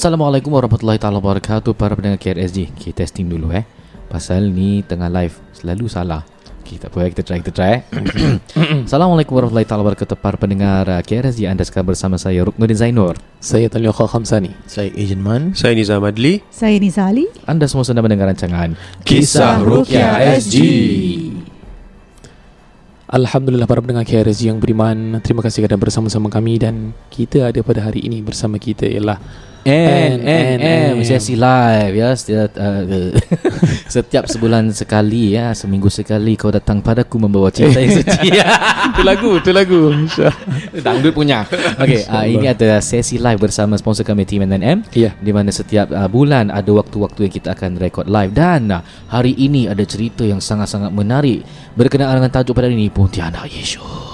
Assalamualaikum warahmatullahi taala wabarakatuh para pendengar KRSG. Okay, testing dulu eh. Pasal ni tengah live selalu salah. Okay, tak apa eh, kita try kita try. eh. Assalamualaikum warahmatullahi taala wabarakatuh para pendengar uh, KRSG. Anda sekarang bersama saya Ruknuddin Zainur. Saya Talio Khamsani. Saya Agent Man Saya Nizam Adli Saya Nisa Ali Anda semua sedang mendengar rancangan Kisah Rukia SG. Alhamdulillah para pendengar KRSG yang beriman Terima kasih kerana bersama-sama kami Dan kita ada pada hari ini bersama kita ialah N N, N N, M sesi live ya. Setiap uh, setiap sebulan sekali ya. Seminggu sekali kau datang padaku membawa cerita yang suci Itu lagu, itu lagu. Dangdut punya. Okey uh, ini ada sesi live bersama sponsor kami Team NNM Ya. di mana setiap uh, bulan ada waktu-waktu yang kita akan record live. Dan uh, hari ini ada cerita yang sangat-sangat menarik berkenaan dengan tajuk pada hari ini Pontianak Yishun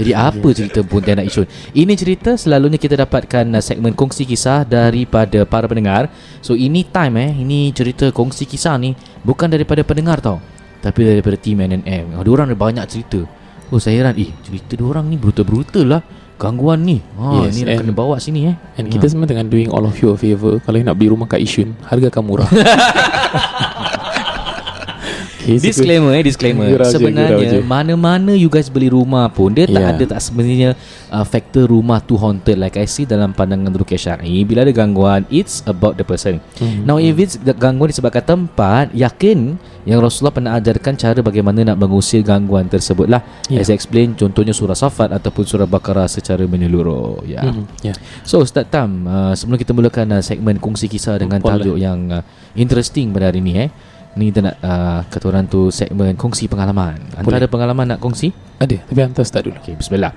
jadi apa cerita Pontianak Yishun? Ini cerita selalunya kita dapatkan uh, segmen kongsi kisah daripada para pendengar. So ini time eh, ini cerita kongsi kisah ni bukan daripada pendengar tau. Tapi daripada team NNM. Ada orang ada banyak cerita. Oh saya heran, eh cerita dia orang ni brutal-brutal lah. Gangguan ni. Ha Yes, ni nak and- kena bawa sini eh. And kita semua tengah doing all of you a favor Kalau you nak beli rumah kat Yishun Harga akan murah Disclaimer eh disclaimer Gurau gurau Sebenarnya je. mana-mana you guys beli rumah pun Dia tak Yeah. ada tak sebenarnya uh, Faktor rumah tu haunted Like I see dalam pandangan Rukia Syar'i Bila ada gangguan It's about the person Mhm. Now if it's the gangguan disebabkan tempat Yakin Yang Rasulullah pernah ajarkan Cara bagaimana nak mengusir gangguan tersebut lah Yeah. As I explain Contohnya surah Safat Ataupun surah Baqarah Secara menyeluruh Ya yeah. Mhm, Ya So Ustaz Tam uh, Sebelum kita mulakan uh, segmen kongsi kisah Dengan tajuk yang uh, interesting pada hari ni eh Ni kita nak uh, Kata orang tu segmen kongsi pengalaman Anda Boleh. ada pengalaman nak kongsi? Ada Tapi hantar start dulu Okay bismillah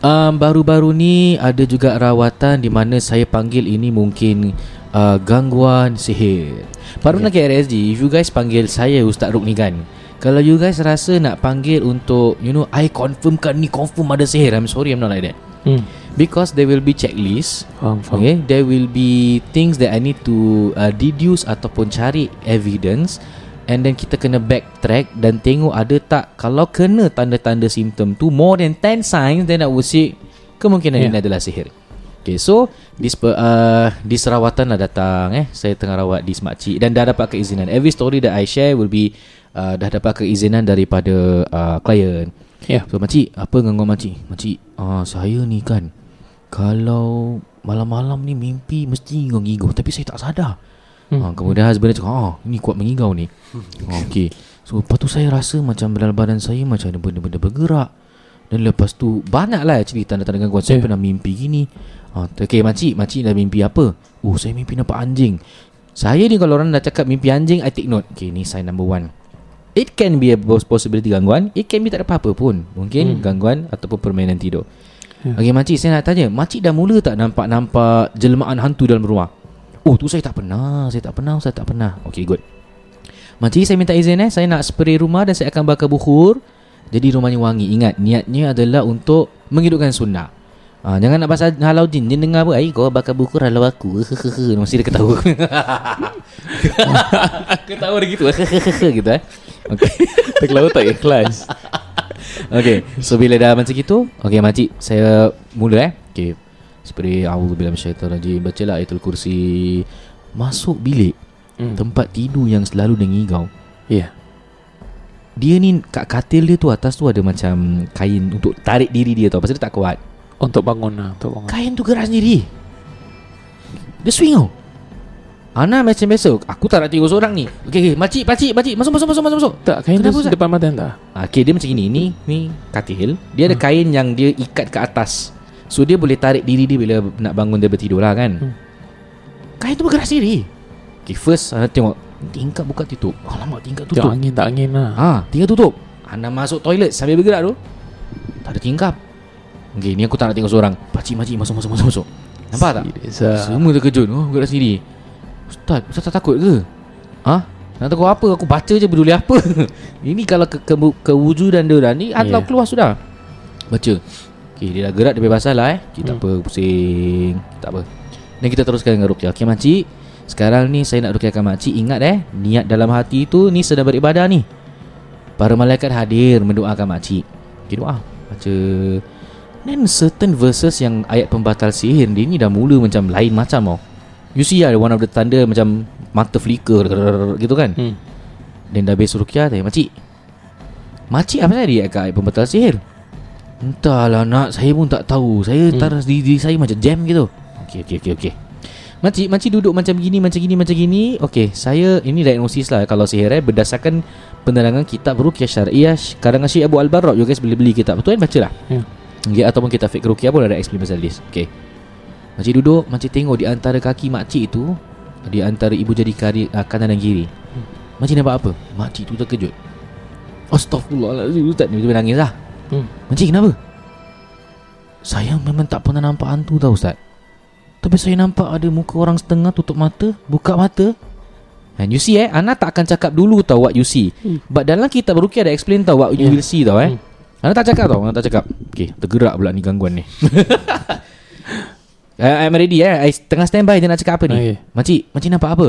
um, Baru-baru ni ada juga rawatan Di mana saya panggil ini mungkin uh, Gangguan sihir Para Ya. pendengar KRSG If you guys panggil saya Ustaz Rukni kan Kalau you guys rasa nak panggil untuk You know I confirmkan ni Confirm ada sihir I'm sorry I'm not like that hmm. Because there will be checklist Faham, faham Okay, there will be things that I need to uh, deduce ataupun cari evidence and then kita kena backtrack dan tengok ada tak kalau kena tanda-tanda simptom tu more than 10 signs then I would say kemungkinan Yeah. ini adalah sihir. Okay, so this pe- uh, this rawatan lah datang eh. Saya tengah rawat di Smakcik dan dah dapat keizinan. Every story that I share will be uh, dah dapat keizinan daripada uh, klien. Ya. So makcik Apa gangguan makcik? Makcik ah, Saya ni kan Kalau Malam-malam ni mimpi Mesti ngigau-ngigau Tapi saya tak sadar. Hmm. ah, Kemudian husband dia cakap ah, Ini kuat mengigau ni. Ah, Okay So lepas tu saya rasa Macam dalam badan saya Macam ada benda-benda bergerak. Dan lepas tu Banyak lah actually Tanda-tanda gangguan. Saya Yeah. pernah mimpi gini. Ah, Okay makcik Makcik dah mimpi apa? Oh saya mimpi nampak anjing. Saya ni kalau orang dah cakap mimpi anjing I take note. Okay ni sign number one It can be a pos- possibility gangguan. It can be tak ada apa-apa pun. Mungkin hmm. gangguan Ataupun permainan tidur. Ya. Okay makcik saya nak tanya Makcik dah mula tak nampak-nampak Jelmaan hantu dalam rumah? Oh tu saya tak pernah. Saya tak pernah Saya tak pernah. Okay good. Makcik saya minta izin eh. Saya nak spray rumah Dan saya akan bakar buhur Jadi rumahnya wangi. Ingat niatnya adalah untuk Menghidupkan sunnah. Ha, jangan nak pasal halau jin Jin dengar apa Ay, kau bakar bukur halau aku. Mesti dia ketawa. Ketawa dia gitu. Gitu eh Okay Terkelawa tak ikhlas. Okay So bila dah macam gitu Okay makcik Saya mula eh. Okay Spray A'udzubillah minasyaitanirrajim Bacalah ayatul kursi. Masuk bilik hmm. Tempat tidur yang selalu dia ngigau Ya. Dia ni kat katil dia tu Atas tu ada macam Kain untuk tarik diri dia tau. Pasal dia tak kuat. Untuk bangun lah Untuk bangun. Kain tu gerak sendiri. Dia swing tau Ana macam biasa. Aku tak nak tengok seorang ni. Okay, okay Makcik, pakcik, pakcik Masuk, masuk, masuk, masuk, masuk. Tak kain Kenapa, tu depan mata anda Ah, Okay dia macam ini Ni ni katil. Dia ada kain yang dia ikat ke atas. So dia boleh tarik diri dia Bila nak bangun dia bertidur lah kan? Hmm. Kain tu bergerak sendiri. Okay first uh, tengok. Tingkap buka tutup. Alamak tingkap Tak tutup. angin tak angin lah. Ah, tinggal tutup. Ana masuk toilet sambil bergerak tu. Tak ada tingkap. Okay ni aku tak nak tengok seorang. Pakcik makcik masuk masuk masuk masuk. Nampak tak? Serius ah. Semua terkejut Oh gerak sendiri Ustaz Ustaz tak takut ke? Ha? Nak takut apa? Aku baca je peduli apa Ini kalau ke, ke, kewujudan dia dah Ni yeah. Yeah. keluar sudah Baca Okay dia dah gerak Dia bebas lah eh Kita Hmm. apa Pusing Tak apa Dan kita teruskan dengan rukyah Okay makcik Sekarang ni saya nak rukyahkan makcik Ingat eh Niat dalam hati tu Ni sedang beribadah ni Para malaikat hadir Mendoakan makcik Okay doa Baca Then certain verses yang ayat pembatal sihir dia ni dah mula macam lain macam tau. You see ada one of the tanda macam mata flicker gitu kan. Hmm. Dan dah habis rukyah tanya makcik. Makcik apa saya dia kat ayat pembatal sihir? Entahlah nak saya pun tak tahu. Saya hmm. taras diri, diri saya macam jam gitu. Okey okey okey okey. Makcik, makcik duduk macam gini, macam gini, macam gini. Okey, saya ini diagnosis lah kalau sihir eh berdasarkan penerangan kitab Ruqyah Syariah karangan Syekh Abu Al-Barraq. You guys boleh beli kitab tu kan baca lah. Ya. Okay, ataupun kita fake rukyah pun ada explain pasal this Okay Makcik duduk Makcik tengok di antara kaki makcik tu Di antara ibu jari kari, uh, kanan dan kiri Makcik nampak apa? Makcik tu terkejut Astaghfirullahaladzim Ustaz ni tiba nangis lah Hmm. Makcik kenapa? Saya memang tak pernah nampak hantu tau Ustaz Tapi saya nampak ada muka orang setengah tutup mata Buka mata And you see eh Ana tak akan cakap dulu tau what you see Hmm. But dalam kitab Rukia ada explain tau what you Yeah. will see tau eh Hmm. Ana tak cakap tau Ana tak cakap Okay tergerak pula ni gangguan ni uh, I'm ready eh. I tengah standby dia nak cakap apa ni? Okay. Makcik Makcik nampak apa?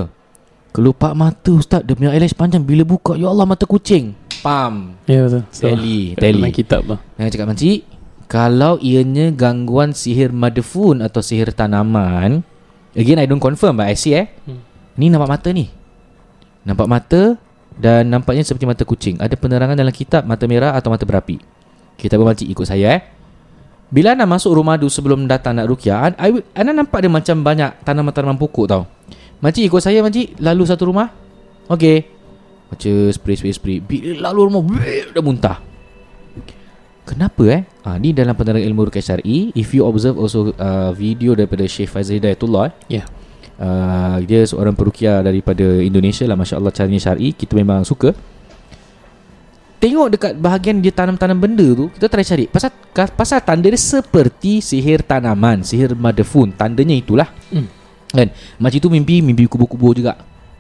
Kelupak mata ustaz. Dia punya eyelash panjang. Bila buka Ya Allah mata kucing. Pam. Ya betul. Tally, Kat tally. Dalam kitab lah. Jangan cakap makcik Kalau ianya gangguan sihir madfun Atau sihir tanaman Again I don't confirm But I see eh. Hmm. Ni nampak mata ni. Nampak mata Dan nampaknya seperti mata kucing. Ada penerangan dalam kitab Mata merah atau mata berapi. Kita bermakcik ikut saya eh Bila anda masuk rumah tu Sebelum datang nak I, will- Anda nampak dia macam banyak Tanaman-tanaman pokok tau. Makcik ikut saya makcik? Lalu satu rumah. Okay Baca spray spray spray. Bila lalu rumah bleh, Dah muntah. Kenapa eh? Ha, Ni dalam penerangan ilmu rukyah syar'i. If you observe also uh, Video daripada Syekh Faizal Hidayatullah eh, Ya. Uh, Dia seorang perukia daripada Indonesia lah. Masya Allah caranya syar'i. Kita memang suka Tengok dekat bahagian dia tanam-tanam benda tu Kita try cari. Pasal pasal tanda dia seperti sihir tanaman Sihir madafun Tandanya itulah. Hmm. Kan? Macam tu mimpi Mimpi kubu-kubu juga.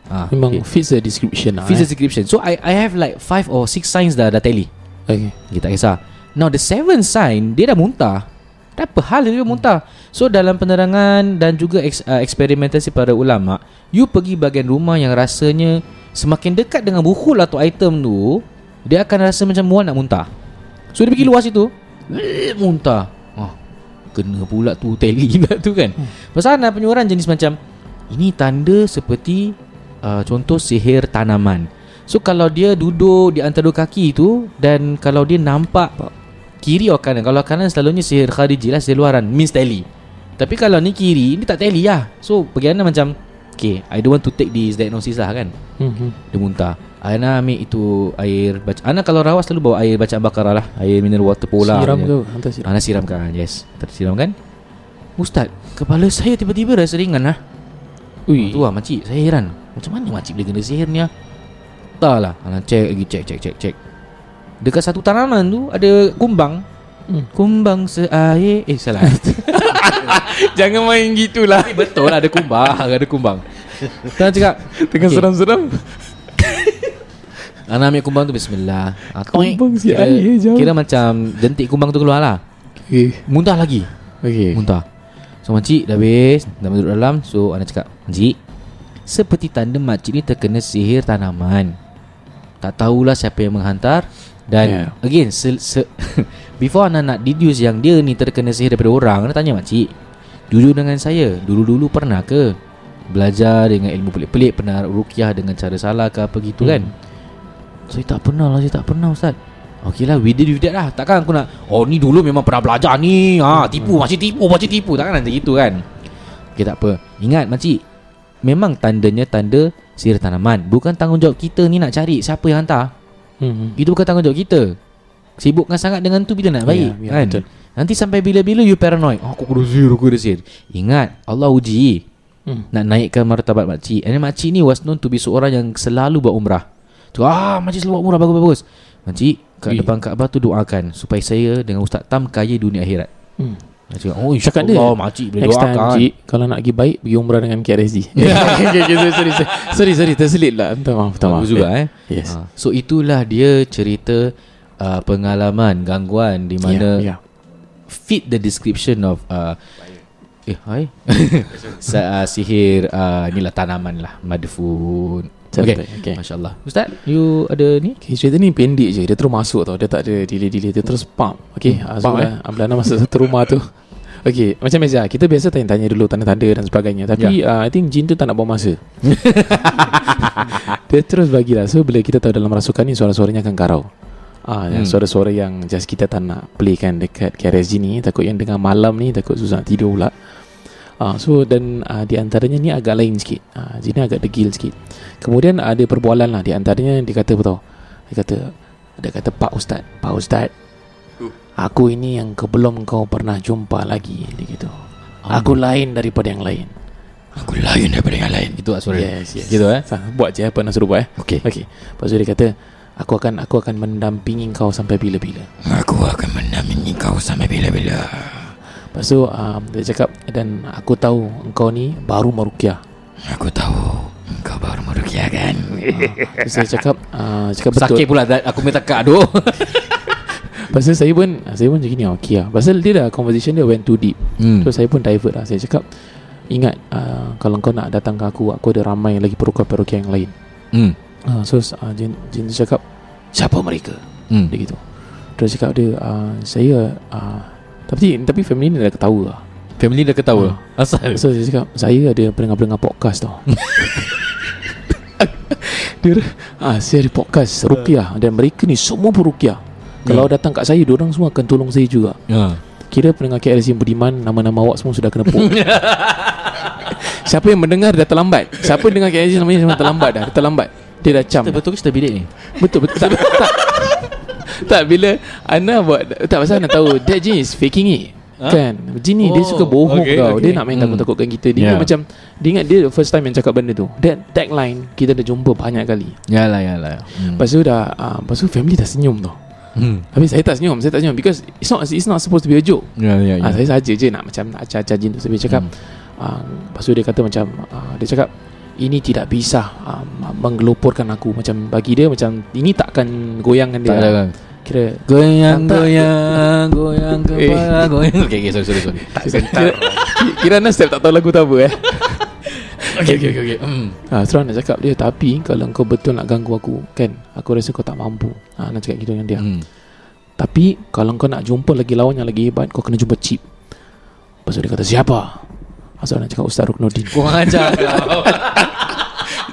Ha, Memang fits the description lah Fits the eh. description. So I I have like Five or six signs dah Dah tally. Okay. Okay tak kisah. Now the seventh sign Dia dah muntah. Dah apa hal dia muntah. So dalam penerangan Dan juga eks, uh, eksperimentasi para ulama You pergi bahagian rumah yang rasanya Semakin dekat dengan buhul atau item tu Dia akan rasa macam muat nak muntah. So dia pergi luar situ. Eh, Muntah. Oh, Kena pula tu Tally pula tu kan. Pasal ada punya orang jenis macam Ini tanda seperti uh, Contoh sihir tanaman. So kalau dia duduk di antara dua kaki tu Dan kalau dia nampak Kiri atau kanan Kalau kanan selalunya sihir khariji lah Sihir luaran Means tally. Tapi kalau ni kiri Ni tak tally lah. So pergi Ana macam Okay I don't want to take this diagnosis lah kan. Hmm. hmm. Dia muntah Ana ambil itu air baca Ana kalau rawat selalu bawa air bacaan Baqarah lah. Air mineral water pola Siram ke Hantar siram. Ana siramkan Yes. Tersiramkan Ustaz Kepala saya tiba-tiba rasa ringan lah. Ui. Tu lah makcik Saya heran. Macam mana makcik boleh kena sihir ni lah Tak lah. Ana cek lagi Cek cek cek cek Dekat satu tanaman tu Ada kumbang. Hmm. Kumbang seair. Eh salah. Jangan main gitulah. Eh, Betul lah ada kumbang Ada kumbang. Tengah cakap. Tengah Okay. seram-seram Ana ambil kumbang tu Bismillah. Ah, toing. Kumbang si kira, air jauh. kira macam Jentik kumbang tu keluar lah Okay Muntah lagi. Okay Muntah. So makcik dah habis Dah duduk dalam. So Ana cakap Makcik Seperti tanda makcik ni terkena sihir tanaman. Tak tahulah siapa yang menghantar. Dan Yeah. Again se, se, Before Ana nak deduce yang dia ni terkena sihir daripada orang Ana tanya makcik Jujur dengan saya? Dulu-dulu pernah ke? Belajar dengan ilmu pelik-pelik Pernah rukyah dengan cara salah ke apa gitu Hmm. kan Saya tak pernah lah Saya tak pernah Ustaz. Okey lah we did with that lah. Takkan aku nak Oh ni dulu memang pernah belajar ni. Ha, Tipu macam tipu macam tipu. Takkan nanti gitu kan? Okey tak apa. Ingat makcik Memang tandanya tanda sihir tanaman. Bukan tanggungjawab kita ni nak cari Siapa yang hantar. Hmm. Itu bukan tanggungjawab kita. Sibukkan sangat dengan tu Bila nak baik Ya, ya, kan? betul. Nanti sampai bila-bila you paranoid. Oh, Aku kena sihir Aku kena sihir Ingat Allah uji Hmm. Nak naikkan martabat makcik. And makcik ni was known to be seorang yang selalu buat umrah Tu ah makcik selalu buat umrah bagus-bagus Makcik kat Ui. depan Kaabah tu doakan supaya saya dengan Ustaz Tam kaya dunia akhirat. Hmm. Dia cakap, oh Cakap dia, insyaAllah makcik boleh Next time doakan. Cik Kalau nak pergi baik Pergi umrah dengan KRSG okay, sorry, sorry, sorry, sorry, sorry Terselit lah Minta maaf, minta maaf Bagus juga eh. Yes Ha, so itulah dia cerita uh, pengalaman gangguan di mana yeah, yeah. fit the description of uh, eh hai Sa, uh, sihir uh, inilah tanaman lah madfun. Betul, Okay. okay. Masya-Allah. Ustaz, you ada ni? Okay, cerita ni pendek je Dia terus masuk tau Dia tak ada delay-delay Dia terus pump Okay hmm, so, pump, eh? Ablana masuk satu rumah tu Okay Macam biasa Kita biasa tanya-tanya dulu Tanda-tanda dan sebagainya Tapi yeah. uh, I think jin tu tak nak buang masa Dia terus bagilah So bila kita tahu dalam rasukan ni Suara-suaranya akan karau Ah, hmm. Hmm. Suara-suara yang Just kita tak nak Playkan dekat KRSG ni Takut yang dengar malam ni Takut susah tidur pula Ah, so dan uh, di antaranya ni agak lain sikit. Ah, sini agak degil sikit. Kemudian ada perbualan lah di antaranya dia kata apa tau? Dia kata dia kata Pak Ustaz, Pak Ustaz. Aku ini yang ke belum kau pernah jumpa lagi dia gitu. Aku lain daripada yang lain. Aku lain daripada yang lain. Itu suara. Yes, yes. Gitu eh. Sa, buat je apa nak suruh buat eh. Okey. Okey. Lepas tu dia kata aku akan aku akan mendampingi kau sampai bila-bila. Aku akan mendampingi kau sampai bila-bila. Lepas tu um, dia cakap dan aku tahu engkau ni baru merukyah. Aku tahu engkau baru merukyah kan. Terus saya cakap uh, cakap betul. Sakit pula. Aku minta kak aduh. Pasal saya pun Saya pun macam gini Okay lah Pasal dia dah Conversation dia went too deep hmm. So saya pun divert lah Saya cakap Ingat uh, Kalau kau nak datang ke aku Aku ada ramai lagi perukia-perukia yang lain hmm. uh, So uh, Jin, Jin cakap Siapa mereka Hmm. Dia gitu Terus cakap dia uh, Saya uh, Tapi tapi family ni dah ketawa. Lah Family dah ketawa. Asal. So saya cakap Saya ada pendengar-pendengar podcast tau. Dia ah, Saya ada podcast Rukiah Dan mereka ni semua perukiah Kalau datang kat saya Diorang semua akan tolong saya juga. Ha. Kira pendengar KLC yang budiman Nama-nama awak semua sudah kena puk Siapa yang mendengar dah terlambat. Siapa yang dengar KLC namanya terlambat dah Dia terlambat. Dia dah cam Betul ke cerita bilik ni? Betul betul. Tak, tak, tak bila Ana buat Tak pasal Ana tahu That Jin is faking it Ha? Kan Jin ni dia Oh, suka bohong okay, tau Dia okay. nak main Hmm. takut-takutkan kita Dia Yeah. macam Dia ingat dia first time yang cakap benda tu That tagline Kita dah jumpa banyak kali Yalah yalah. Hmm. Lepas tu dah uh, Lepas tu family dah senyum tau Hmm. Habis saya tak senyum Saya tak senyum Because it's not It's not supposed to be a joke Ya ya Ah, ya. saya saja je nak macam nak acar-acar jin tu Saya cakap Hmm. ah, Lepas tu dia kata macam ah, Dia cakap Ini tidak bisa ah, Menggelupurkan aku Macam bagi dia macam Ini takkan goyangkan dia Tak ada kan. Kira Goyang Tak- goyang goyang Eh. kepala goyang. Okey okey sorry sorry sorry. Kira, kira Anas step tak tahu lagu tu apa eh Okey okey okey okey. Hmm. ha, nak cakap dia Tapi kalau kau betul nak ganggu aku Kan Aku rasa kau tak mampu ha, Nak cakap gitu dengan dia Hmm. Tapi Kalau kau nak jumpa lagi lawan yang lagi hebat Kau kena jumpa Chip tu dia kata siapa Asal nak cakap Ustaz Ruknuddin Kau ajar kau.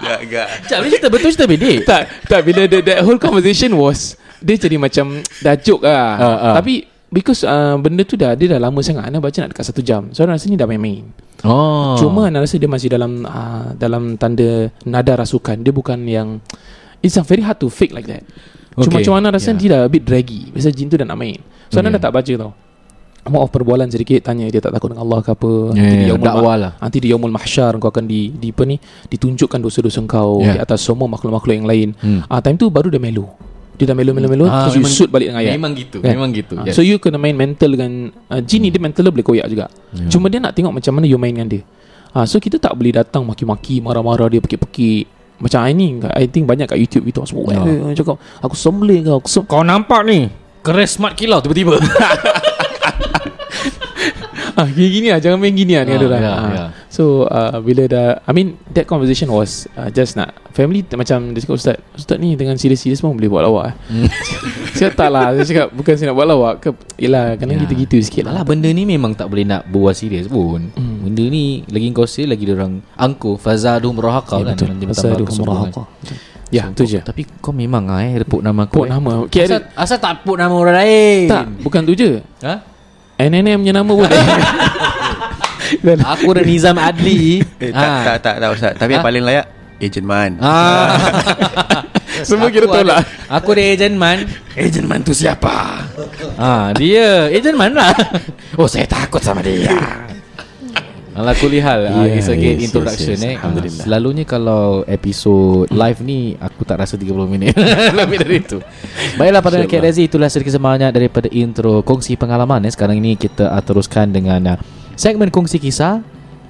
Agak Cak ni cerita betul cerita bilik. tak tak bila the, that whole conversation was dia jadi macam dah joke lah Ah, ah. tapi because uh, benda tu dah dia dah lama sangat Ana baca nak dekat satu jam so Ana rasa ni dah main-main Oh. cuma Ana rasa dia masih dalam uh, dalam tanda nada rasukan dia bukan yang it's a very hard to fake like that cuma Okay. cuma Ana rasa Yeah. dia dah a bit draggy biasa jin tu dah nak main so Ana Okay. dah tak baca tau Maaf perbualan sedikit Tanya dia tak takut dengan Allah ke apa Ya, Nanti ya, di yaumul dakwah lah. Nanti di yaumul mahsyar Kau akan di, di apa ni Ditunjukkan dosa-dosa kau Ya. Di atas semua makhluk-makhluk yang lain Hmm. Ah time tu baru dia melo. Dia dah melo-melo-melo Ah, terus you shoot balik dengan ayat. Memang gitu. Kan? Memang gitu. Ah, yes. So you kena main mental dengan uh, Jin ni dia mental dia boleh koyak juga. Ya. Cuma dia nak tengok macam mana you main dengan dia. Ah so kita tak boleh datang maki-maki marah-marah dia pekik-pekik. Macam I ni I think banyak kat YouTube itu semua Ya. yeah. cakap aku sembelih kau aku sem- Kau nampak ni Keras smart kilau tiba-tiba ah gini-gini lah jangan main gini lah dengan Ah, dia orang. ya, Ah. ya. So uh, bila dah I mean that conversation was uh, just nak family t- macam dia cakap ustaz ustaz ni dengan serius-serius pun boleh buat lawak eh. Hmm. Saya tak lah Saya cakap Bukan saya nak buat lawak ke Yelah Kadang Ya. gitu-gitu sikit Alah lah benda ni memang tak boleh nak berbual serius pun Hmm. Benda ni Lagi kau serius Lagi orang Angku Fazadu merahakau Ya, kan betul. Kesombongan. humrah Ya So, itu je Tapi kau memang ah, eh Reput nama aku Put nama okay, asal, asal tak put nama orang lain Tak Bukan tu je ha? NNM punya nama pun Dan Aku dan Nizam Adli. Eh, tak, tak, tak, tak, Ustaz. Tapi yang Ha? paling layak Agent Man. Ah. Semua kira ada- tolak. Aku ada agent man. Agent man tu siapa? Ah, dia. Agent man lah. Oh saya takut sama dia Ala kulihal uh, Yes, It's again yes, introduction yes, yes. eh Alhamdulillah. Selalunya kalau episod live ni Aku tak rasa 30 minit Lebih dari itu Baiklah pada. Kak Rezi Itulah sedikit semangat daripada intro Kongsi pengalaman eh. Sekarang ini kita uh, teruskan dengan uh, Segmen kongsi kisah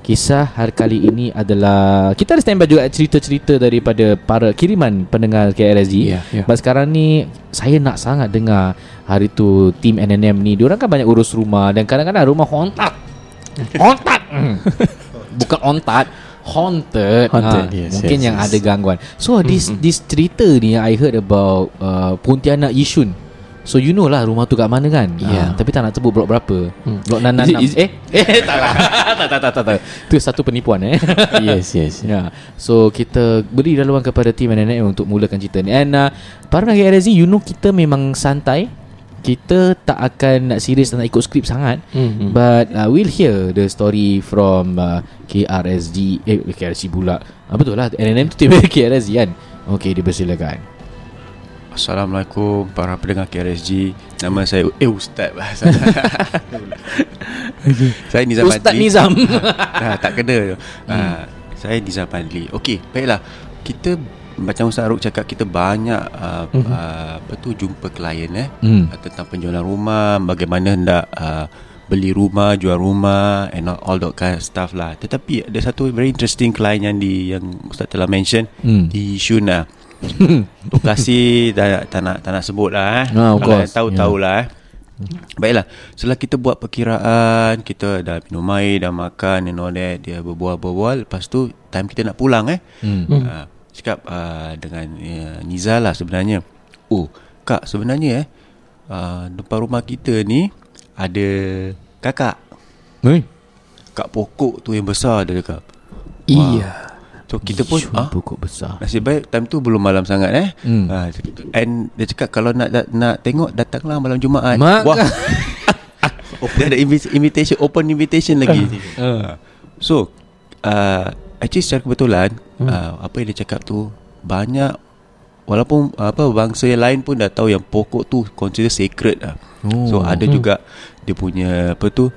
Kisah hari kali ini adalah Kita ada standby juga cerita-cerita daripada para kiriman pendengar Ya, ya. But sekarang ni Saya nak sangat dengar Hari tu Tim NNM ni Diorang kan banyak urus rumah Dan kadang-kadang rumah hontat Hontat Hmm. Bukan ontat Haunted, Haunted, ha, yes, Mungkin yes, yang yes. ada gangguan So this this cerita ni I heard about uh, Pontianak Yishun So you know lah rumah tu kat mana kan Yeah. Ah, Tapi tak nak sebut blok berapa Hmm. Blok 666 Is it- is- Eh eh tak lah tak, tak, tak, tak, tak. Itu satu penipuan eh Yes yes Ya, so kita beri laluan kepada tim NNM untuk mulakan cerita ni. And uh, para pendengar RSZ, you know kita memang santai. Kita tak akan nak serius dan nak ikut skrip sangat. Mhm. But uh, we'll hear the story from uh, KRSG Eh KRSG pula. Ah, Betul lah NNM tu tim KRSG kan? Okay dipersilakan Assalamualaikum para pendengar KRSG Nama saya Eh Ustaz. Lah Saya Nizam Ustaz Adli Nizam. Ah, Tak kena. Ah, Saya Nizam Adli Okey baiklah. Kita Macam Ustaz Aruk cakap Kita banyak uh, Mhm. uh, Apa tu Jumpa klien eh hmm. uh, Tentang penjualan rumah Bagaimana hendak uh, Beli rumah Jual rumah And all, all that kind of stuff lah Tetapi ada satu Very interesting client yang di Yang Ustaz telah mention Hmm. Di Yishun lah Lokasi dah, tak nak tak nak sebut lah eh. Ah, of Kalau tahu Yeah. tahulah eh. Baiklah Setelah kita buat perkiraan Kita dah minum air Dah makan and all that Dia berbual-berbual Lepas tu Time kita nak pulang eh. Hmm. uh, Cakap uh, dengan uh, Niza lah sebenarnya Oh Kak sebenarnya eh uh, Depan rumah kita ni Ada Kakak Hey. Kak pokok tu yang besar dia cakap Iya So kita pun ah, pokok besar Nasib baik time tu belum malam sangat eh. Hmm. Ha, and dia cakap kalau nak nak, nak tengok datanglah malam Jumaat. Mak- Wah. dia ada invi- invitation open invitation lagi. Ah. Ha. So uh, actually secara kebetulan Hmm. uh, apa yang dia cakap tu banyak walaupun apa bangsa yang lain pun dah tahu yang pokok tu consider sacred lah. Oh. So ada juga dia punya apa tu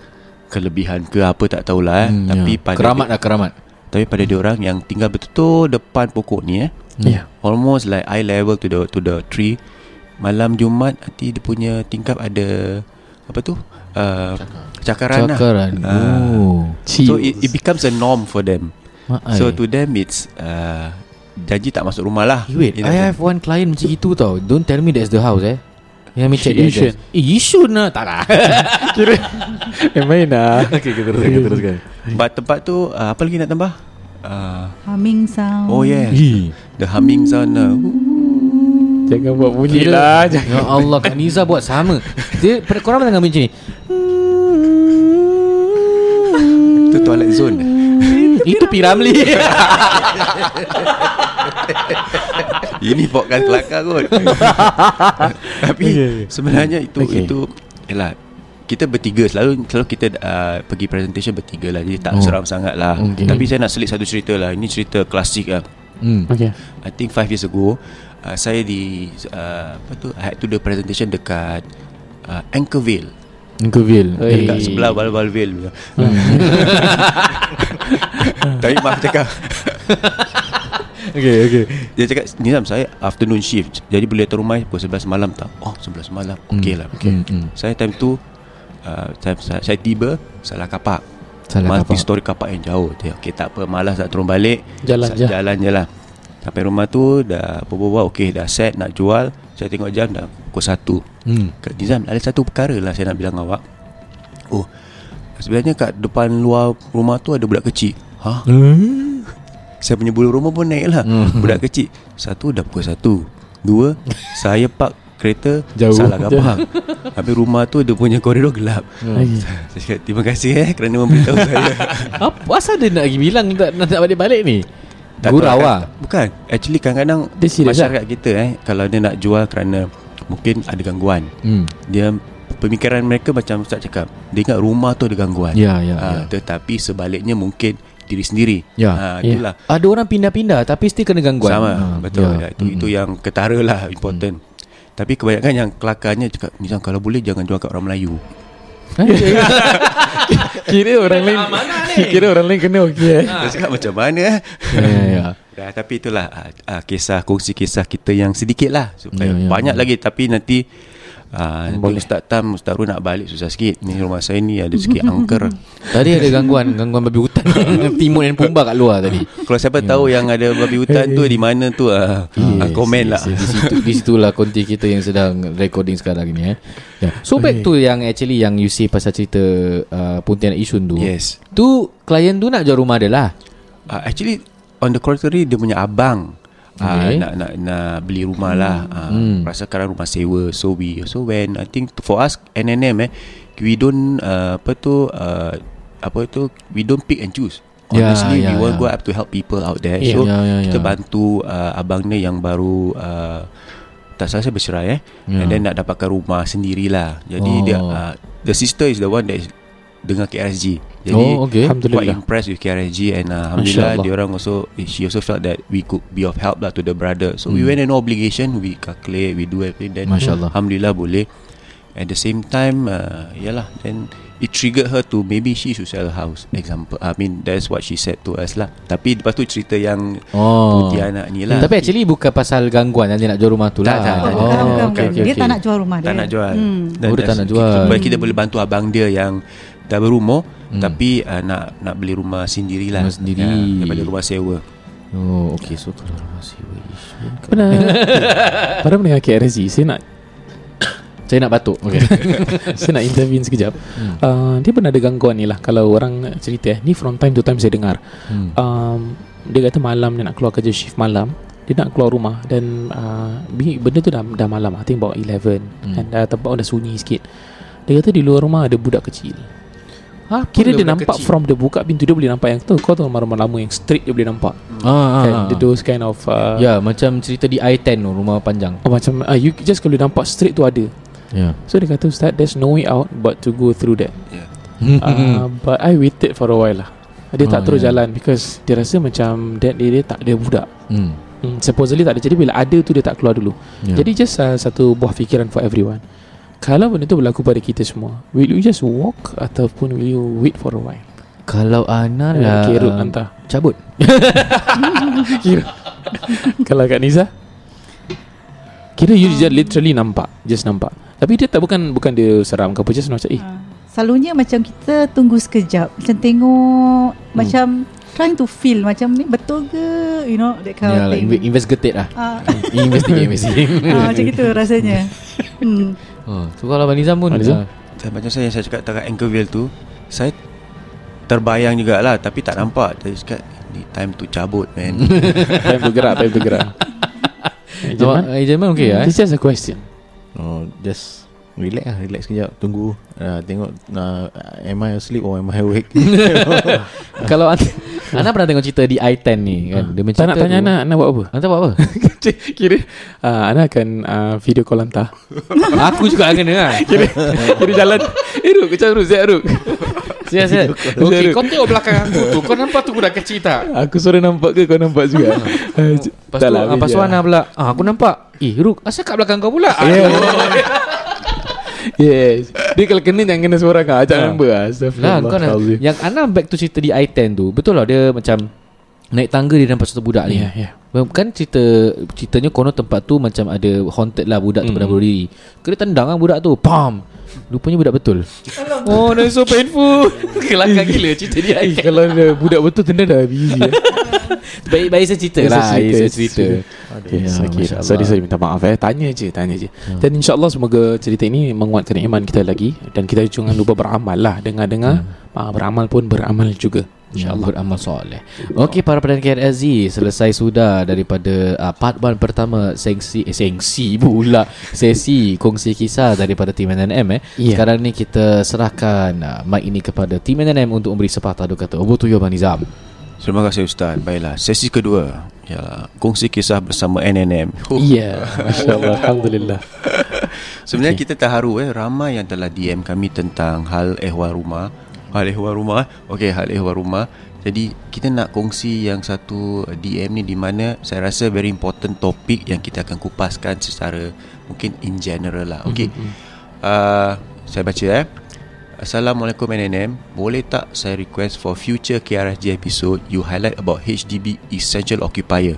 kelebihan ke apa tak tahulah eh. Hmm, Tapi ya. pada Keramat lah keramat tapi pada dia orang yang tinggal betul depan pokok ni eh Ya almost like eye level to the to the tree. Malam Jumaat nanti dia punya tingkap ada apa tu? Uh, cakaran, Cakaran lah. Ah. Oh So it, it becomes a norm for them. Maai. So to them it's uh, janji tak masuk rumah lah. Wait, In I that have one client macam itu tau. Don't tell me that's the house eh. Let me check the Yishun. Eh, Yishun lah. Tak lah. Kira Eh main lah okay, kita teruskan, teruskan. But tempat tu uh, apa lagi nak tambah? Uh, Humming sound. oh yeah, Ih. the humming sound. Uh, Jangan buat bunyi Kira- lah Jangan Ya Allah, Kak Niza buat sama. Dia, korang tengah macam ni. tu toilet zone. Itu Piramli. Ini podcast kelakar kot Tapi Okay. sebenarnya itu Okay. itu Yalah kita bertiga selalu selalu kita uh, pergi presentation bertiga lah jadi tak Oh. seram sangat lah Okay. tapi saya nak selit satu cerita lah ini cerita klasik lah hmm. Okay I think 5 years ago uh, saya di uh, apa tu I had to do presentation dekat uh, Anchorville. Oi. dekat sebelah Balbalville tapi maaf cakap Okay, okay. Dia cakap Nizam saya afternoon shift Jadi boleh datang rumah Pukul 11 malam tak Oh 11 malam Okey lah okay. Hmm, hmm. Saya time tu uh, saya, saya, saya tiba Salah kapak Salah Multi kapak. story kapak yang jauh Dia, Okay tak apa Malas nak turun balik Jalan Sa- je. Jalan je lah Sampai rumah tu Dah berbual Okay dah set Nak jual Saya tengok jam dah Pukul 1 Hmm. Kak Nizam ada satu perkara lah Saya nak bilang awak Oh Sebenarnya kat depan luar rumah tu Ada budak kecil Ha? Saya punya bulu rumah pun naik lah Hmm. Budak kecil Satu dah pukul satu Dua Saya park kereta Jauh. Salah kapak Habis rumah tu Dia punya koridor gelap Lagi. Saya cakap terima kasih eh Kerana memberitahu saya Apa asal dia nak pergi bilang tak nak, balik-balik ni? Tak Gurau lah. Bukan Actually kadang-kadang serious Masyarakat kita eh Kalau dia nak jual kerana Mungkin ada gangguan Hmm. Dia Pemikiran mereka macam Ustaz cakap Dia ingat rumah tu ada gangguan Ya, ya, Ah, ya. Tetapi sebaliknya mungkin Diri sendiri Ya. Ah, Ya. Itulah Ada orang pindah-pindah tapi still kena gangguan. Sama Ha, Betul ya. Itu, Mm-mm. itu yang ketara lah Important Tapi kebanyakan yang kelakarnya cakap Nizam kalau boleh Jangan jual kat orang Melayu Kira orang lain Kira orang lain kena okey eh. Dia cakap macam mana eh Ya, ya, ya. Dah, tapi itulah uh, uh, kisah kongsi kisah kita yang sedikit lah supaya Ya, ya, banyak lagi tapi nanti uh, Boleh. Ustaz Tam Ustaz Ru nak balik susah sikit ni rumah saya ni ada sikit angker Tadi ada gangguan Gangguan babi hutan Timun dan pumba kat luar tadi kalau siapa tahu yang ada babi hutan tu di mana tu uh, uh, komen lah Di situ di situlah konti kita yang sedang recording sekarang ni eh. Ya. So back to yang actually yang you say pasal cerita uh, Pontianak Isun tu. yes Tu klien tu nak jual rumah dia lah. uh, actually on the contrary dia punya abang Okay. Uh, nak nak nak beli rumah lah uh, Hmm. Rasa sekarang rumah sewa So we So when I think For us NNM eh We don't uh, Apa tu uh, Apa tu We don't pick and choose Ya, Honestly ya, We want ya. go up to help people out there Ya. So Ya, ya, Kita ya. bantu uh, Abang dia yang baru uh, Tak salah saya bercerai eh Ya. And then nak dapatkan rumah sendirilah Jadi Oh. dia uh, The sister is the one that is Dengar KRSG Jadi oh okay. quite Alhamdulillah impressed with KRSG and uh, alhamdulillah dia orang also she also felt that we could be of help lah to the brother. So we Hmm. went in no obligation, we calculate, we do everything then Masya Allah. alhamdulillah boleh. At the same time uh, yalah then it triggered her to maybe she should sell a house example. I mean that's what she said to us lah. Tapi lepas tu cerita yang Oh. putih anak ni lah. Tapi actually bukan pasal gangguan yang dia nak jual rumah tu lah. Tak, tak, tak. Oh, okay, okay, Dia okay. tak nak jual rumah dia. tak nak jual. Hmm. Oh, dia tak nak jual. Supaya kita boleh bantu abang dia yang dah berumur Hmm. tapi uh, nak nak beli rumah sendirilah. Rumah sendiri. Ya, daripada rumah sewa. Oh, okay. So kalau rumah sewa kan- Pernah Pada mendengar KRSG Saya nak Saya nak batuk. Okay. Saya nak intervene sekejap Hmm. uh, Dia pernah ada gangguan ni lah Kalau orang cerita eh Ni from time to time saya dengar hmm. um, Dia kata malam Dia nak keluar kerja shift malam Dia nak keluar rumah Dan uh, Benda tu dah, dah malam I think about 11 Hmm. Dan dah tempat dah sunyi sikit Dia kata di luar rumah Ada budak kecil Ha, Kira dia nampak From the buka pintu Dia boleh nampak yang tu Kau tahu rumah-rumah lama Yang straight dia boleh nampak Ah, ah, kan? ah. Dia those kind of uh, Ya, macam cerita di I-10 tu, rumah panjang. oh, Macam uh, You just kalau nampak straight tu ada Ya. So dia kata Ustaz There's no way out But to go through that Yeah. uh, But I waited for a while lah Dia Oh, tak terus yeah. jalan Because dia rasa macam dia, dia tak ada budak Hmm. hmm, Supposedly tak ada Jadi bila ada tu Dia tak keluar dulu Ya. Jadi just uh, satu buah fikiran for everyone Kalau benda tu berlaku pada kita semua Will you just walk Ataupun will you wait for a while kalau Ana lah Okay Rut hantar cabut. Kira Kalau Kak Niza Kira you just literally nampak Just nampak Tapi dia tak bukan Bukan dia seram ke apa Just macam eh Ah. Selalunya macam kita tunggu sekejap Macam tengok Macam Trying to feel Macam ni betul ke You know That kind Ya, of like thing inve- investigate lah. Ah, investigate, investigate. ah, Macam gitu rasanya hmm. Oh, so kalau Abang Nizam pun Abang Nizam? Dan macam saya yang saya cakap dekat Anchorville tu Saya terbayang jugalah Tapi tak nampak Saya cakap Ni time to cabut man Time to gerak Time to gerak Eh, Awak Jaman eh, Jerman okey ya? It's just a question Oh, just relax lah, relax sekejap. Tunggu, uh, tengok uh, am I asleep or am I awake? Kalau Ana, pernah tengok cerita di I-10 ni kan? Dia Tak mencerita nak tanya Ana Ana buat apa? Ana buat apa? Kira uh, Ana akan uh, Video call hantar Aku juga akan dengar. Kira Kira jalan. Eh Ruk Kecam Ruk Zek Ruk. Siap siap. Okay kau tengok belakang aku tu Kau nampak tu budak kecil tak? Aku suara nampak ke Kau nampak juga? J- Lepas tu, lah, ah, lepas tu. Ana pula ah, Aku nampak. Eh Ruk Asal kat belakang kau pula? Yeah. Yes. Dia kalau kena Jangan kena seorang lah Ajak number lah Lah kau nak. Yang Ana back to cerita di I-10 tu Betul lah dia macam Naik tangga dia nampak satu budak ni. Ya ya. Kan cerita Ceritanya konon tempat tu Macam ada haunted lah Budak tu Mm. pernah bunuh diri Kena tendang lah budak tu. Pam Rupanya budak betul. Oh that's so painful. Kelakar gila cerita dia. Eh, Kalau ada budak betul Tenda dah busy eh. Baik-baik saya cerita Baik lah. saya cerita, Saya cerita. Okay, Ya. Sorry sorry minta maaf eh. Tanya je Tanya je. Dan insyaAllah semoga cerita ini Menguatkan iman kita lagi. Dan kita jangan lupa beramal lah. Dengar-dengar ah, Beramal pun beramal juga InsyaAllah beramal soleh. Okey para pendengar KRSZ Selesai sudah daripada uh, Part 1 pertama Sengsi eh, Sengsi pula. Sesi Kongsi kisah Daripada tim NNM eh. Ya. Sekarang ni kita serahkan uh, Mic ini kepada tim NNM Untuk memberi sepatah dua kata. Over to you Abang Nizam. Terima kasih Ustaz. Baiklah Sesi kedua. Ialah Kongsi kisah bersama NNM oh. Ya Masya Allah Alhamdulillah. Sebenarnya okay. kita terharu eh Ramai yang telah DM kami Tentang hal ehwal rumah Hal ehwal rumah Okey hal ehwal rumah. Jadi kita nak kongsi yang satu DM ni di mana Saya rasa very important topik Yang kita akan kupaskan secara Mungkin in general lah. Okey. Uh, Saya baca eh? Assalamualaikum NNM Boleh tak saya request for future KRSG episode You highlight about HDB essential occupier?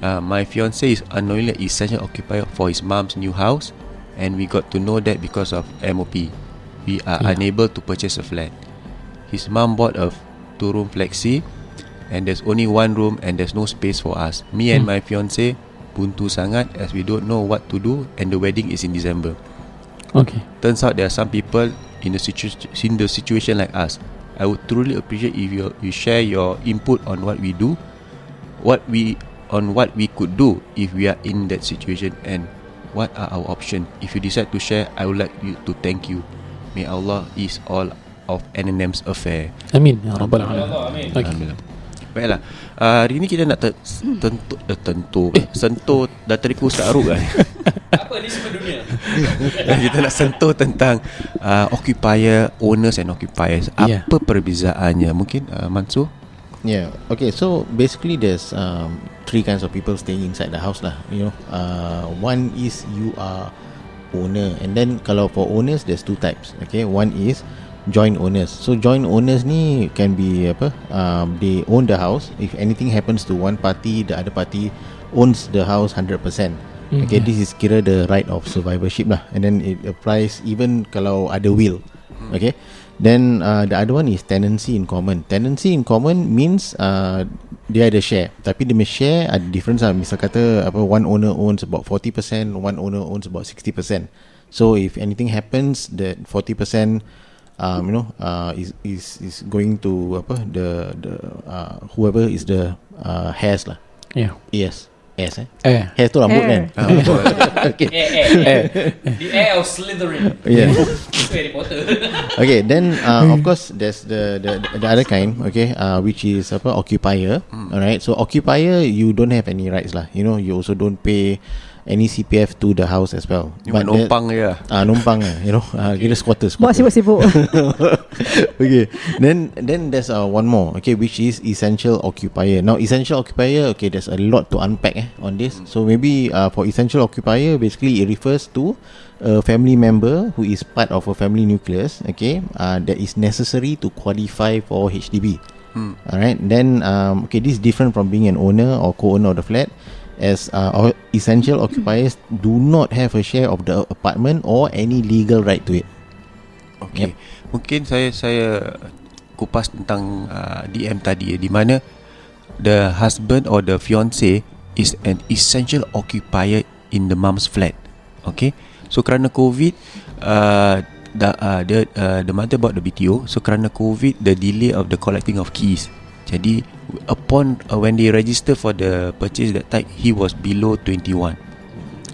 Uh, My fiance is unknowingly essential occupier for his mom's new house And we got to know that because of MOP We are Yeah. unable to purchase a flat His mom bought a two room flexi And there's only one room and there's no space for us Me and Hmm. my fiance buntu sangat as we don't know what to do and the wedding is in December Okay Turns out there are some people in the situ- in the situation like us. I would truly appreciate if you you share your input on what we do, what we on what we could do if we are in that situation and what are our options. If you decide to share, I would like you to thank you. May Allah ease all of NNM's affair. Amin Ya Rabbal Alamin Okay Alhamdulillah. Baiklah. Uh, hari ni kita nak te- tentu eh, tentu eh. sentuh dateriku Saruk kan. Apa ni semua dunia? Dan kita nak sentuh tentang uh, occupier, owners and occupiers. Yeah. Apa perbezaannya? Mungkin uh, Mansur? Yeah. Okay. So basically, there's um, three kinds of people staying inside the house lah. You know, uh, one is you are owner, and then kalau for owners, there's two types. Okay, one is joint owners. So joint owners ni can be apa? Um, they own the house. If anything happens to one party, the other party owns the house 100%. Okay, this is kira the right of survivorship lah, and then it applies even kalau ada will. Okay. Then uh, the other one is tenancy in common. Tenancy in common means uh, dia ada share. Tapi dia punya share ada difference lah. Misal kata apa one owner owns about 40%, one owner owns about 60%. So if anything happens, that 40% um, you know uh, is is is going to apa the the uh, whoever is the uh, hairs lah. Yeah Yes. Hairs eh. Eh Hairs tu rambut Hair. kan. Ah, okay. Eh, eh, The air of Slytherin. Yeah. Harry Potter. okay then uh, of course there's the, the the other kind okay uh, which is apa occupier alright so occupier you don't have any rights lah you know you also don't pay any CPF to the house as well. Cuma that- numpang je lah. Ah numpang lah you know. Uh, kira squatter Buat squatter sibuk-sibuk okay then then there's uh, one more okay which is essential occupier. Now essential occupier okay there's a lot to unpack eh, on this. So maybe uh, for essential occupier basically it refers to a family member who is part of a family nucleus okay uh, that is necessary to qualify for HDB alright then um, okay this is different from being an owner or co-owner of the flat as uh, essential occupiers do not have a share of the apartment or any legal right to it Okay. Mungkin saya saya kupas tentang uh, DM tadi eh, di mana the husband or the fiance is an essential occupier in the mom's flat. Okay. So kerana COVID uh, the, uh, the, uh, the mother bought the BTO So kerana COVID The delay of the collecting of keys Jadi Upon uh, When they register for the purchase that time He was below 21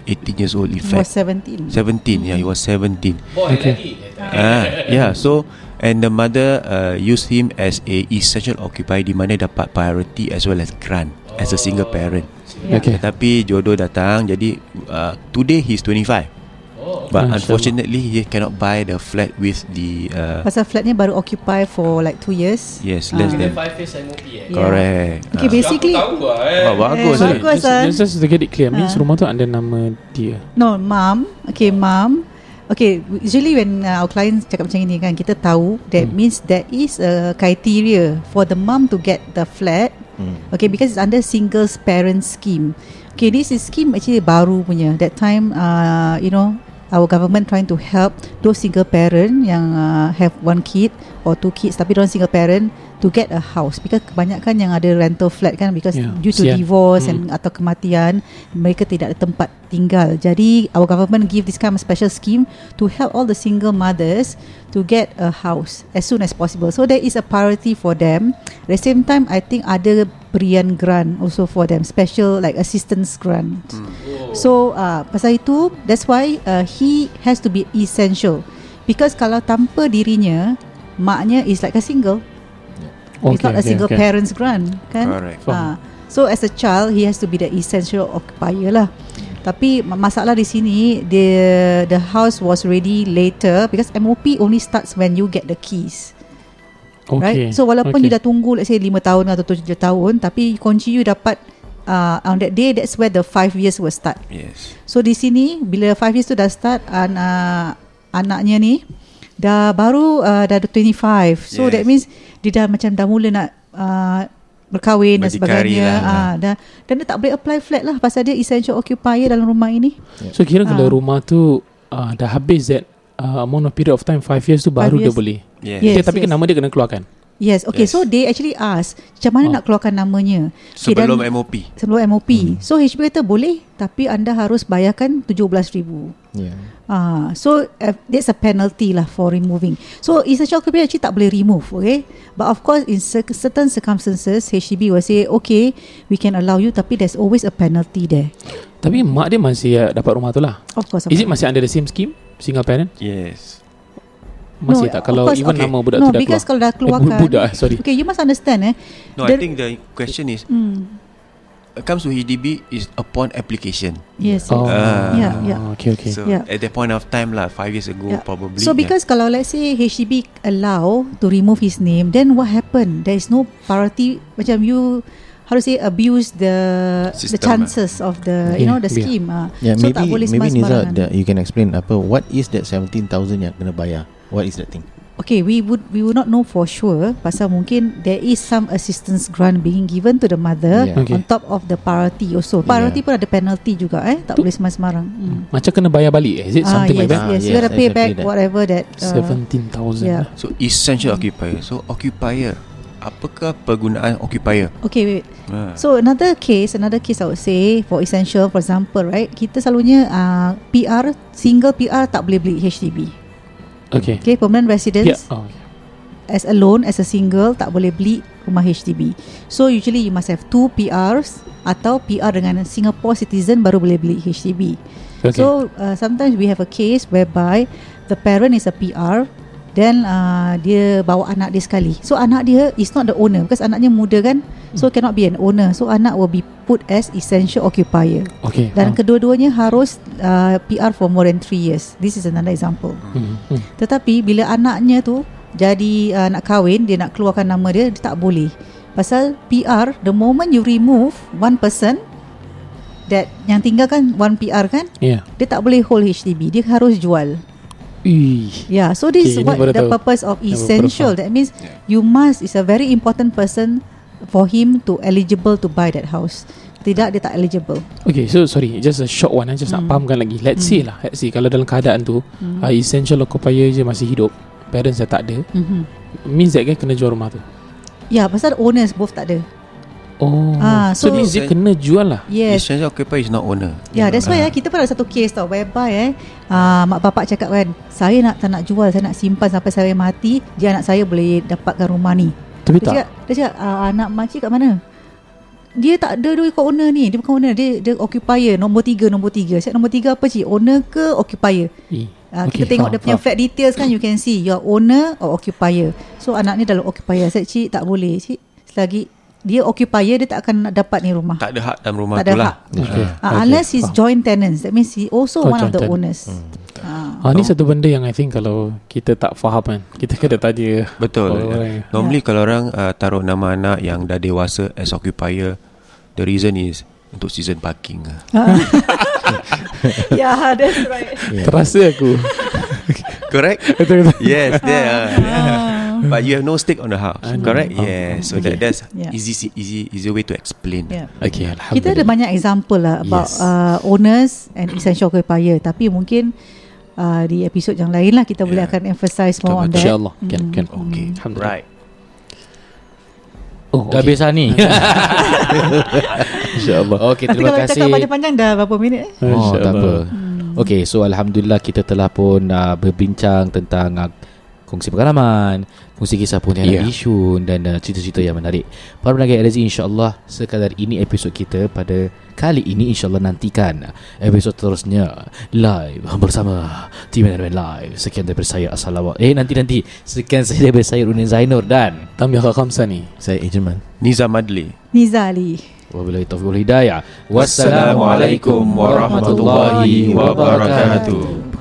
18 years old in Was fact 17 17 Yeah he was 17 Boy Okay. Ah, yeah. So and the mother uh, used him as a essential occupier di mana dapat priority as well as grant as a single parent. Yeah. Okay Tapi jodoh datang jadi uh, today he's 25. Oh. But Masya unfortunately he cannot buy the flat with the uh, Pasal flat ni baru occupy for like 2 years yes less. Dia than 5 years MOP eh. Yeah. correct. Okay, Ah. basically Aku tahu lah eh. Oh, bagus. Eh, eh. bagus. just, ah. just, just to get it clear Means Ah. rumah tu ada nama dia No, mom. Okay, mom. Okay, usually when uh, our clients cakap macam ini kan, kita tahu that Hmm. means there is a criteria for the mom to get the flat. Hmm. Okay, because it's under single parent scheme. Okay, this is scheme actually baru punya. That time, uh, you know, our government trying to help those single parent yang uh, have one kid or two kids tapi orang single parent to get a house because kebanyakan yang ada rental flat kan because Yeah, due to kesian. divorce Hmm. and atau kematian mereka tidak ada tempat tinggal. Jadi our government give this kind of special scheme to help all the single mothers to get a house as soon as possible. So there is a priority for them. At the same time, I think ada berian grant also for them, special like assistance grant. So uh, pasal itu, that's why uh, he has to be essential. Because kalau tanpa dirinya, maknya is like a single. It's not a single parents grant, kan? Correct. Ah, so as a child he has to be the essential occupier lah. Tapi ma- masalah di sini the the house was ready later because MOP only starts when you get the keys. Okay. Right? So walaupun okay. you dah tunggu let's say 5 tahun atau 7 tahun tapi kunci you dapat uh, on that day that's where the 5 years will start. Yes. So di sini bila 5 years tu dah start an, uh, anaknya ni dah baru uh, dah ada 25. So Yes. that means dia dah macam dah mula nak uh, berkahwin dan Berdikari sebagainya. lah. Ah, dah dan dia tak boleh apply flat lah pasal dia essential occupier dalam rumah ini. So kira kalau Ah. rumah tu uh, dah habis that uh, amount of period of time 5 years tu baru dia years. boleh. Yes. Yes, Okay, tapi yes. kan nama dia kena keluarkan. Yes, okay. Yes. So they actually ask macam mana Oh. nak keluarkan namanya. Okay, Sebelum dan- MOP. sebelum MOP. So HB kata boleh tapi anda harus bayarkan 17,000. Yeah. Ah, so uh, that's a penalty lah for removing. So essential occupier actually tak boleh remove, okay? But of course in cer- certain circumstances HDB will say okay, we can allow you tapi there's always a penalty there. Tapi mak dia masih uh, dapat rumah tu lah. Of course. Is of it masih under the same scheme? Single parent? Yes. Masih No, tak? Kalau course, even okay. nama budak no, tu dah because keluar. kalau dah Eh, keluarkan bu- budak, eh, sorry. Okay, you must understand eh. No, The- I think the question is uh, comes to HDB is upon application. Yes. Oh, Ah. Yeah, yeah. Okay, okay. So Yeah. at that point of time lah, five years ago Yeah. probably. So because kalau let's say HDB allow to remove his name, then what happen? There is no priority. Macam you how to say abuse the the System, chances of the you Yeah, know the yeah. scheme. ah. Yeah, so maybe tak boleh maybe Niza sembarang-sembarangan. that you can explain apa what is that 17,000 yang kena bayar? What is that thing? Okay, we would we would not know for sure pasal mungkin there is some assistance grant being given to the mother Yeah. Okay. on top of the priority also. Priority pun ada penalty juga eh, tak boleh sembarang-sembarang. Hmm. Macam kena bayar balik eh? Is it Ah, something yes, like that? Ah, yes, you yes, gotta pay exactly back that. whatever that. Uh, 17,000 yeah. yeah. so essential occupier. So occupier. Apakah penggunaan occupier? Okay, wait. Ah. So another case, another case I would say for essential, for example, right? Kita selalunya uh, PR single PR tak boleh beli HDB. Okay. Okay, permanent residence Yeah. Oh, okay. as alone as a single tak boleh beli rumah HDB. So usually you must have two PRs atau PR dengan Singapore citizen baru boleh beli HDB. Okay. So uh, sometimes we have a case whereby the parent is a PR then uh, dia bawa anak dia sekali. So anak dia is not the owner because anaknya muda kan. So cannot be an owner. So anak will be put as essential occupier. okay. Dan Ah. kedua-duanya harus uh, PR for more than 3 years. This is another example. Hmm, hmm. Tetapi bila anaknya tu jadi uh, nak kahwin, dia nak keluarkan nama dia, dia tak boleh. Pasal PR, the moment you remove one person that yang tinggal kan one PR kan, Yeah. dia tak boleh hold HDB, dia harus jual. Yeah, so this Okay, is what the tahu. purpose of essential. That means you must is a very important person for him to eligible to buy that house. Tidak dia tak eligible. Okay, so sorry, just a short one. I just nak Hmm. fahamkan lagi. Let's say lah, let's say kalau dalam keadaan tu, Hmm. uh, essential occupier je masih hidup, parents dah tak ada, Mm-hmm. means that kan kena jual rumah tu. Ya, yeah, pasal owners both tak ada. Oh, Ah, so, so- means dia kena jual lah. Yes. Essential occupier is not owner. Ya, yeah, that's why eh, kita pun ada satu case tau whereby eh uh, mak bapak cakap kan, saya nak tak nak jual, saya nak simpan sampai saya mati, dia anak saya boleh dapatkan rumah ni. Tapi Dia tak. cakap, dia cakap uh, anak makcik kat mana? Dia tak ada duit kat owner ni. Dia bukan owner, dia dia occupier nombor tiga, nombor tiga. Saya nombor tiga apa cik? Owner ke occupier? Eh, Uh, okay, kita tengok faham, dia punya faham. flat details kan you can see your owner or occupier. So anak ni dalam occupier. Saya cik tak boleh cik. Selagi dia occupier dia tak akan nak dapat ni rumah. Tak ada hak dalam rumah Tak ada tu lah. hak. Okay. Uh, okay, unless he's joint tenants. That means he also Oh, one of the tenant. owners. Ah. Ah, ni satu benda yang I think kalau kita tak faham kan, kita kena tanya Betul. orang-orang. Normally kalau orang uh, taruh nama anak yang dah dewasa as occupier, the reason is untuk season parking. yeah, that's right. Terasa aku. Correct? Yes, there. Uh, yeah. But you have no stake on the house. No. Correct? Oh, yes. So okay. that that's Yeah. easy easy easy way to explain. Yeah. Okay, alhamdulillah. Kita ada banyak example lah about Yes. uh, owners and essential occupier. Tapi mungkin uh, di episod yang lain lah kita boleh Yeah. akan emphasize Betul, more on betul. that. InsyaAllah Can Mm. can Okay. Alhamdulillah. Right. Oh, Dah habis lah ni InsyaAllah Okay Nanti terima kalau kasih cakap panjang-panjang dah berapa minit eh? Oh tak apa Hmm. Okay so Alhamdulillah kita telah pun uh, berbincang tentang uh, kongsi pengalaman Kongsi kisah Pontianak Yeah. yeah. Yishun Dan uh, cerita-cerita yang menarik Para pendengar RZ insyaAllah Sekadar ini episod kita Pada kali ini insyaAllah nantikan Episod terusnya Live bersama Team NRM Live Sekian daripada saya Assalamualaikum Eh nanti-nanti Sekian saya daripada saya Runin Zainur Dan kat Khamsa ni Saya Agent Man. Niza Madli. Niza Ali. Wabillahi taufiq wal hidayah Wassalamualaikum warahmatullahi wabarakatuh.